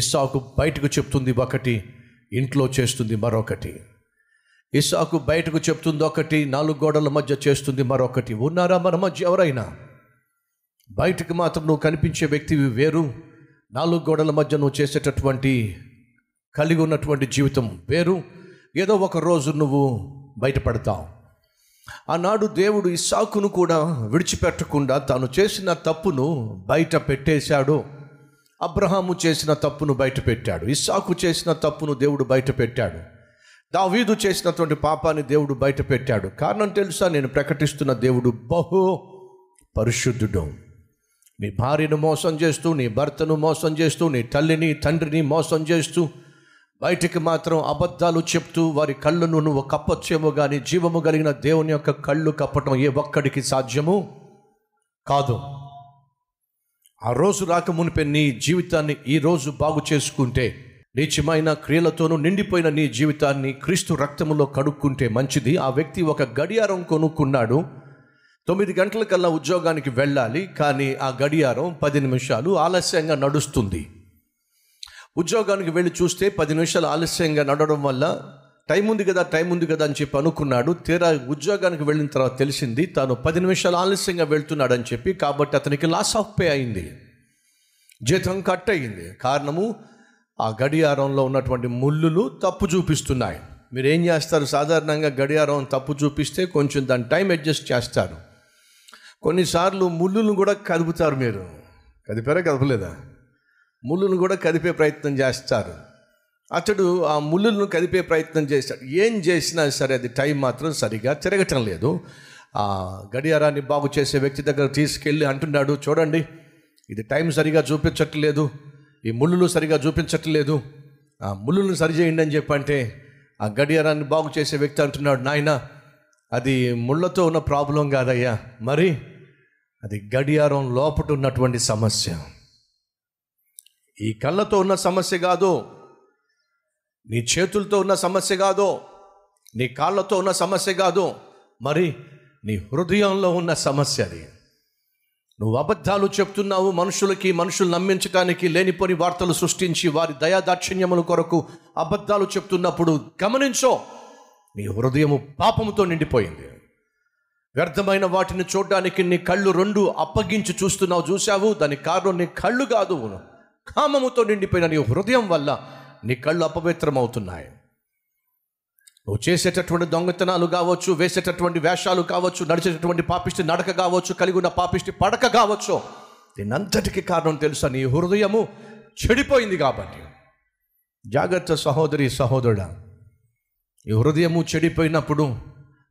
ఇస్సాకు బయటకు చెప్తుంది ఒకటి ఇంట్లో చేస్తుంది మరొకటి. ఇస్సాకు బయటకు చెప్తుంది ఒకటి నాలుగు గోడల మధ్య చేస్తుంది మరొకటి. ఉన్నారా మన మధ్య ఎవరైనా? బయటకు మాత్రం నువ్వు కనిపించే వ్యక్తివి వేరు. నాలుగు గోడల మధ్య నువ్వు చేసేటటువంటి కలిగి ఉన్నటువంటి జీవితం వేరు. ఏదో ఒక రోజు నువ్వు బయటపడతావు. ఆనాడు దేవుడు ఇస్సాకును కూడా విడిచిపెట్టకుండా తాను చేసిన తప్పును బయట పెట్టేశాడు. అబ్రహాము చేసిన తప్పును బయటపెట్టాడు. ఇస్సాకు చేసిన తప్పును దేవుడు బయట పెట్టాడు దావీదు చేసినటువంటి పాపాన్ని దేవుడు బయట పెట్టాడు కారణం తెలుసా? నేను ప్రకటిస్తున్న దేవుడు బహు పరిశుద్ధుడు. నీ భార్యను మోసం చేస్తూ నీ భర్తను మోసం చేస్తూ నీ తల్లిని తండ్రిని మోసం చేస్తూ బయటికి మాత్రం అబద్ధాలు చెప్తూ వారి కళ్ళను నువ్వు కప్పచ్చేమో కానీ జీవము కలిగిన దేవుని యొక్క కళ్ళు కప్పటం ఏ ఒక్కడికి సాధ్యము కాదు. ఆ రోజు రాక మునిపే నీ జీవితాన్ని ఈ రోజు బాగు చేసుకుంటే నీచమైన క్రియలతోనూ నిండిపోయిన నీ జీవితాన్ని క్రీస్తు రక్తములో కడుక్కుంటే మంచిది. ఆ వ్యక్తి ఒక గడియారం కొనుక్కున్నాడు. తొమ్మిది గంటల కల్లా ఉద్యోగానికి వెళ్ళాలి కానీ ఆ గడియారం పది నిమిషాలు ఆలస్యంగా నడుస్తుంది. ఉద్యోగానికి వెళ్ళి చూస్తే పది నిమిషాలు ఆలస్యంగా నడవడం వల్ల టైం ఉంది కదా టైం ఉంది కదా అని చెప్పి అనుకున్నాడు. తీరా ఉద్యోగానికి వెళ్ళిన తర్వాత తెలిసింది తాను పది నిమిషాలు ఆలస్యంగా వెళ్తున్నాడని చెప్పి కాబట్టి అతనికి లాస్ ఆఫ్ పే అయింది. జీతం కట్ అయ్యింది కారణము ఆ గడియారంలో ఉన్నటువంటి ముళ్ళులు తప్పు చూపిస్తున్నాయి. మీరు ఏం చేస్తారు? సాధారణంగా గడియారం తప్పు చూపిస్తే కొంచెం దాని టైం అడ్జస్ట్ చేస్తారు. కొన్నిసార్లు ముళ్ళును కూడా కదుపుతారు మీరు. కదిపారా? కదపలేదా? ముళ్ళును కూడా కదిపే ప్రయత్నం చేస్తారు. అతడు ఆ ముళ్ళులను కదిపే ప్రయత్నం చేశాడు. ఏం చేసినా సరే అది టైం మాత్రం సరిగా తిరగటం లేదు. ఆ గడియారాన్ని బాగు చేసే వ్యక్తి దగ్గర తీసుకెళ్ళి అంటున్నాడు చూడండి ఇది టైం సరిగా చూపించట్లేదు. ఈ ముళ్ళులు సరిగా చూపించట్లేదు. ఆ ముళ్ళును సరిచేయండి అని చెప్పంటే ఆ గడియారాన్ని బాగు చేసే వ్యక్తి అంటున్నాడు నాయన అది ముళ్ళతో ఉన్న ప్రాబ్లం కాదయ్యా. మరి అది గడియారం లోపట ఉన్నటువంటి సమస్య. ఈ కళ్ళతో ఉన్న సమస్య కాదు నీ చేతులతో ఉన్న సమస్య కాదు నీ కాళ్ళతో ఉన్న సమస్య కాదు మరి నీ హృదయంలో ఉన్న సమస్య అది. నువ్వు అబద్ధాలు చెప్తున్నావు మనుషులకి మనుషులు నమ్మించడానికి లేనిపోని వార్తలు సృష్టించి వారి దయాదాక్షిణ్యముల కొరకు అబద్ధాలు చెప్తున్నప్పుడు గమనించో నీ హృదయము పాపముతో నిండిపోయింది. వ్యర్థమైన వాటిని చూడడానికి నీ కళ్ళు రెండు అప్పగించి చూస్తున్నావు చూసావు దాని కారణం నీ కళ్ళు కాదు కామముతో నిండిపోయిన నీ హృదయం వల్ల నీ కళ్ళు అపవిత్రమవుతున్నాయి. నువ్వు చేసేటటువంటి దొంగతనాలు కావచ్చు వేసేటటువంటి వేషాలు కావచ్చు నడిచేటటువంటి పాపిష్టి నడక కావచ్చు కలిగి ఉన్న పాపిష్టి పడక కావచ్చు దీనంతటికి కారణం తెలుసా? నీ హృదయము చెడిపోయింది కాబట్టి. జాగ్రత్త సహోదరి సహోదరుడా ఈ హృదయము చెడిపోయినప్పుడు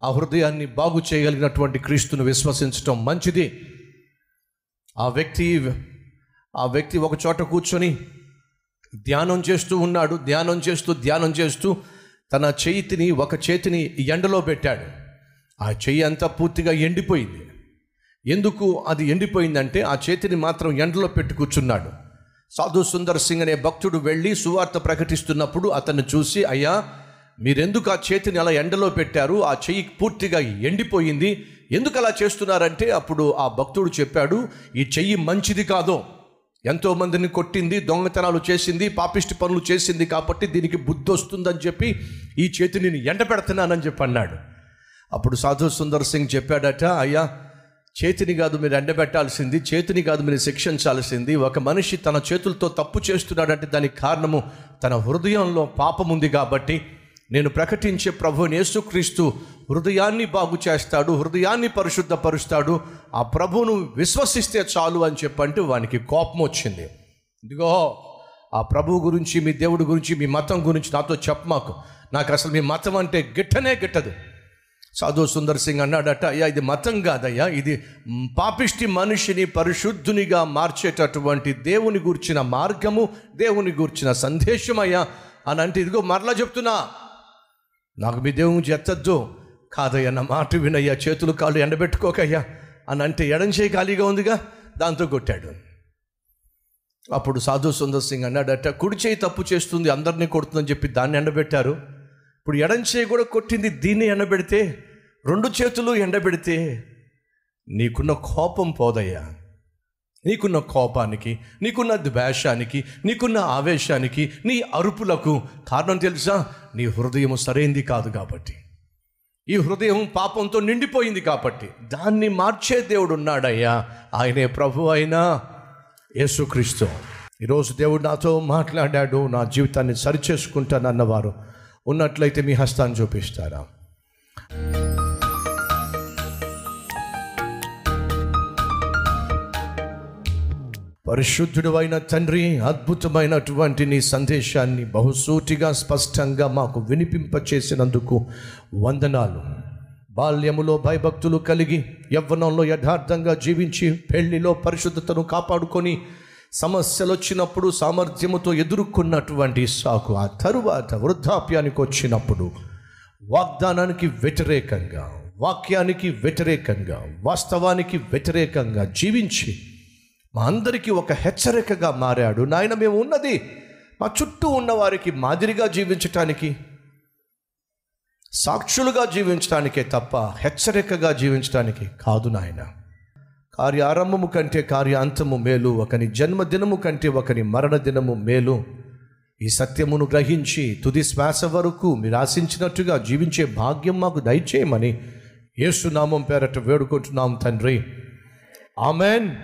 ఆ హృదయాన్ని బాగు చేయగలిగినటువంటి క్రీస్తును విశ్వసించటం మంచిది. ఆ వ్యక్తి ఆ వ్యక్తి ఒక చోట కూర్చొని ధ్యానం చేస్తూ ఉన్నాడు ధ్యానం చేస్తూ ధ్యానం చేస్తూ తన చేతిని ఒక చేతిని ఎండలో పెట్టాడు. ఆ చెయ్యి అంతా పూర్తిగా ఎండిపోయింది. ఎందుకు అది ఎండిపోయిందంటే ఆ చేతిని మాత్రం ఎండలో పెట్టి కూర్చున్నాడు. సాధు సుందర్ సింగ్ అనే భక్తుడు వెళ్ళి సువార్త ప్రకటిస్తున్నప్పుడు అతన్ని చూసి అయ్యా మీరెందుకు ఆ చేతిని అలా ఎండలో పెట్టారు? ఆ చెయ్యి పూర్తిగా ఎండిపోయింది. ఎందుకు అలా చేస్తున్నారంటే? అప్పుడు ఆ భక్తుడు చెప్పాడు ఈ చెయ్యి మంచిది కాదు. ఎంతో మందిని కొట్టింది దొంగతనాలు చేసింది పాపిష్టి పనులు చేసింది కాబట్టి దీనికి బుద్ధి వస్తుందని చెప్పి ఈ చేతిని నేను ఎండ పెడుతున్నానని చెప్పి అన్నాడు. అప్పుడు సాధు సుందర్ సింగ్ చెప్పాడట అయ్యా చేతిని కాదు మీరు ఎండబెట్టాల్సింది చేతిని కాదు మీరు శిక్షించాల్సింది. ఒక మనిషి తన చేతులతో తప్పు చేస్తున్నాడంటే దానికి కారణము తన హృదయంలో పాపం ఉంది కాబట్టి నేను ప్రకటించే ప్రభు యేసుక్రీస్తు హృదయాన్ని బాగు చేస్తాడు హృదయాన్ని పరిశుద్ధపరుస్తాడు. ఆ ప్రభువును విశ్వసిస్తే చాలు అని చెప్పంటే వానికి కోపం వచ్చింది. ఇదిగో ఆ ప్రభు గురించి మీ దేవుడి గురించి మీ మతం గురించి నాతో చెప్పమాకు నాకు అసలు మీ మతం అంటే గిట్టనే గిట్టదు. సాధు సుందర్ సింగ్ అన్నాడట అయ్యా ఇది మతం కాదయ్యా. ఇది పాపిష్టి మనిషిని పరిశుద్ధునిగా మార్చేటటువంటి దేవుని గూర్చిన మార్గము దేవుని గూర్చిన సందేశమయ్యా. అని అంటే ఇదిగో మరలా చెప్తున్నా. నాకు మీ దేవుని చెత్తద్దు కాదయ్యా నా మాట వినయ్యా చేతులు కాళ్ళు ఎండబెట్టుకోకయ్యా అని అంటే ఎడంచేయి ఖాళీగా ఉందిగా దాంతో కొట్టాడు. అప్పుడు సాధు సుందర్ సింగ్ అన్నాడట కుడి చేయి తప్పు చేస్తుంది అందరినీ కొడుతుందని చెప్పి దాన్ని ఎండబెట్టారు. ఇప్పుడు ఎడం చేయి కూడా కొట్టింది దీన్ని ఎండబెడితే రెండు చేతులు ఎండబెడితే నీకున్న కోపం పోదయ్యా. నీకున్న కోపానికి నీకున్న ద్వేషానికి నీకున్న ఆవేశానికి నీ అరుపులకు కారణం తెలుసా? నీ హృదయం సరైంది కాదు కాబట్టి. ఈ హృదయం పాపంతో నిండిపోయింది కాబట్టి. దాన్ని మార్చే దేవుడు ఉన్నాడయ్యా ఆయనే ప్రభు అయినా యేసుక్రీస్తు. ఈరోజు దేవుడు నాతో మాట్లాడాడు నా జీవితాన్ని సరిచేసుకుంటానన్నవారు. ఉన్నట్లయితే మీ హస్తాన్ని చూపిస్తారా? పరిశుద్ధుడు అయిన తండ్రి అద్భుతమైనటువంటి నీ సందేశాన్ని బహుసూటిగా స్పష్టంగా మాకు వినిపింపచేసినందుకు వందనాలు. బాల్యములో భయభక్తులు కలిగి యవ్వనంలో యథార్థంగా జీవించి పెళ్ళిలో పరిశుద్ధతను కాపాడుకొని సమస్యలు వచ్చినప్పుడు సామర్థ్యముతో ఎదుర్కొన్నటువంటి సాకు ఆ తరువాత వృద్ధాప్యానికి వచ్చినప్పుడు వాగ్దానానికి వ్యతిరేకంగా వాక్యానికి వ్యతిరేకంగా వాస్తవానికి వ్యతిరేకంగా జీవించి మా అందరికీ ఒక హెచ్చరికగా మారాడు. నాయన మేము ఉన్నది మా చుట్టూ ఉన్న వారికి మాదిరిగా జీవించటానికి సాక్షులుగా జీవించడానికే తప్ప హెచ్చరికగా జీవించడానికి కాదు నాయన. కార్యారంభము కంటే కార్యాంతము మేలు ఒకని జన్మదినము కంటే ఒకని మరణ దినము మేలు. ఈ సత్యమును గ్రహించి తుది శ్వాస వరకు మీరు ఆశించినట్టుగా జీవించే భాగ్యం మాకు దయచేయమని యేసునామం పేరట వేడుకుంటున్నాం తండ్రి. ఆమెన్.